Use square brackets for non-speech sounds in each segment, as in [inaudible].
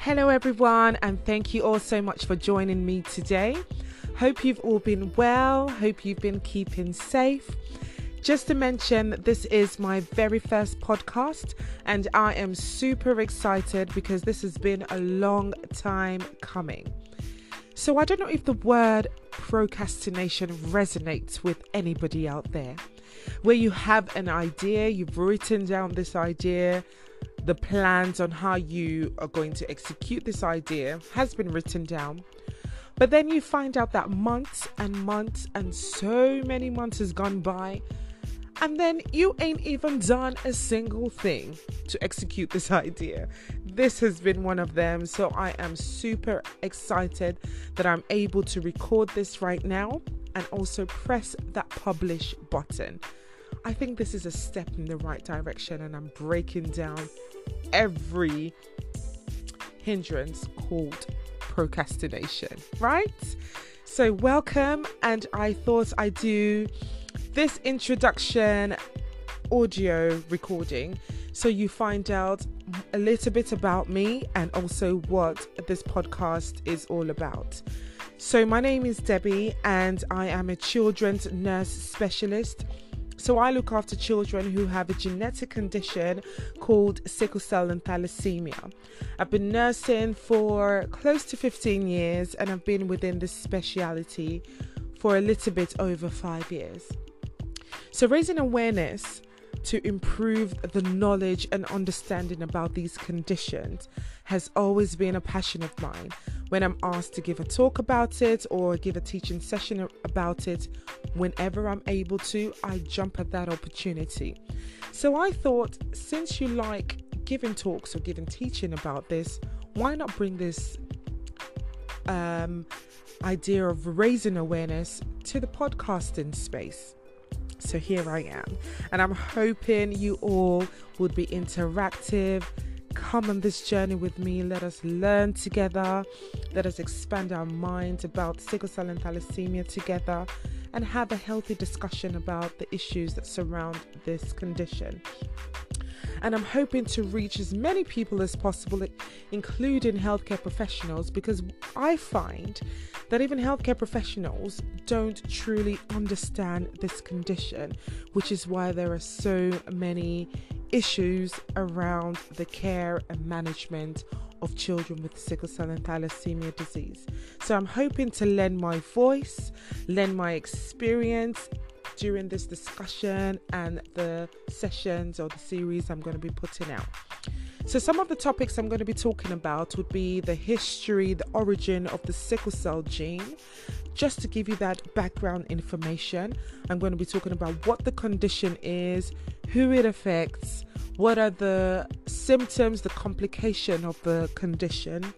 Hello, everyone, and thank you all so much for joining me today. Hope you've all been well, hope you've been keeping safe. Just to mention, this is my very first podcast, and I am super excited because this has been a long time coming. So, I don't know if the word procrastination resonates with anybody out there, where you have an idea, you've written down this idea, the plans on how you are going to execute this idea has been written down. But then you find out that months and months and so many months has gone by, and then you ain't even done a single thing to execute this [laughs] idea. This has been one of them, so I am super excited that I'm able to record this right now and also press that publish button. I think this is a step in the right direction, and I'm breaking down every hindrance called procrastination, right? So, welcome, and I thought I'd do this introduction audio recording so you find out a little bit about me and also what this podcast is all about. So, my name is Debbie, and I am a children's nurse specialist so I look after children who have a genetic condition called sickle cell and thalassemia. I've been nursing for close to 15 years and I've been within this speciality for a little bit over five years. So raising awareness to improve the knowledge and understanding about these conditions has always been a passion of mine. When I'm asked to give a talk about it or give a teaching session about it, whenever I'm able to, I jump at that opportunity. So I thought, since you like giving talks or giving teaching about this, why not bring this um, idea of raising awareness to the podcasting space? So here I am, and I'm hoping you all would be interactive come on this journey with me. Let us learn together. Let us expand our minds about sickle cell and thalassemia together and have a healthy discussion about the issues that surround this condition. And I'm hoping to reach as many people as possible, including healthcare professionals, because I find that even healthcare professionals don't truly understand this condition, which is why there are so many issues around the care and management of children with sickle cell and thalassemia disease. So I'm hoping to lend my voice, lend my experience during this discussion and the sessions or the series I'm going to be putting out. So, some of the topics I'm going to be talking about would be the history, the origin of the sickle cell gene. Just to give you that background information, I'm going to be talking about what the condition is, who it affects, what are the symptoms, the complication of the condition.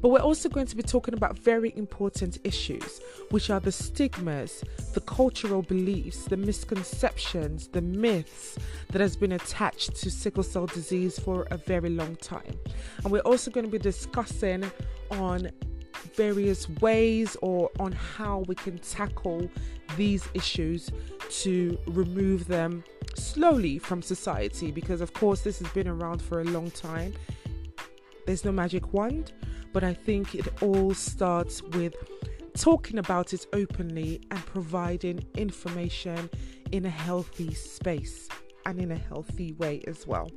But we're also going to be talking about very important issues, which are the stigmas, the cultural beliefs, the misconceptions, the myths that has been attached to sickle cell disease for a very long time. And we're also going to be discussing on various ways or on how we can tackle these issues to remove them slowly from society because, of course, this has been around for a long time. There's no magic wand, but I think it all starts with talking about it openly and providing information in a healthy space and in a healthy way as well.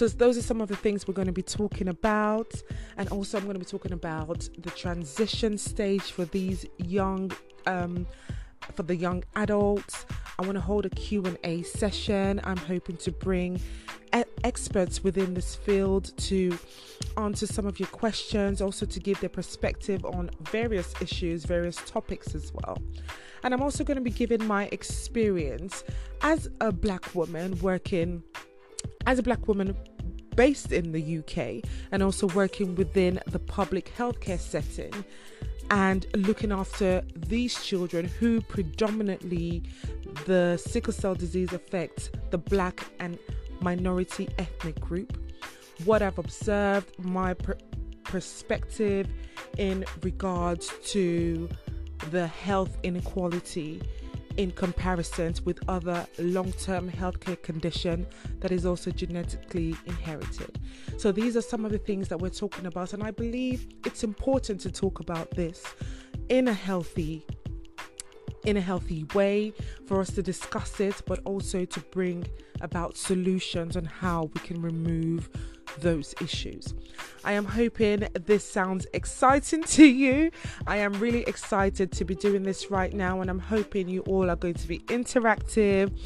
So, those are some of the things we're going to be talking about, and also I'm going to be talking about the transition stage for these young, um, for the young adults. I want to hold a Q&A session. I'm hoping to bring experts within this field to answer some of your questions, also to give their perspective on various issues, various topics as well. And I'm also going to be giving my experience as a black woman working as a black woman based in the UK and also working within the public healthcare setting and looking after these children who predominantly the sickle cell disease affects the black and minority ethnic group. What i've observed my per- perspective in regards to the health inequality in comparison with other long-term healthcare condition that is also genetically inherited. So these are some of the things that we're talking about and I believe it's important to talk about this in a healthy in a healthy way for us to discuss it but also to bring about solutions on how we can remove those issues. I am hoping this sounds exciting [laughs] to you. I am really excited to be doing this right now, and I'm hoping you all are going to be interactive.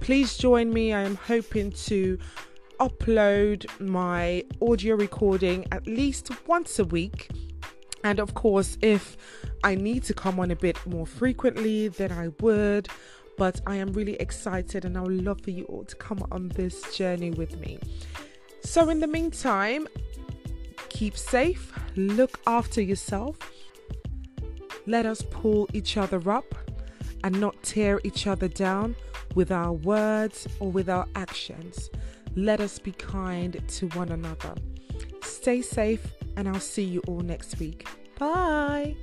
Please join me. I am hoping to upload my audio recording at least once a week. And of course, if I need to come on a bit more frequently, then I would. But I am really excited and I would love for you all to come on this journey with me. So, in the meantime, keep safe, look after yourself. Let us pull each other up and not tear each other down with our words or with our actions. Let us be kind to one another. Stay safe, and I'll see you all next week. Bye.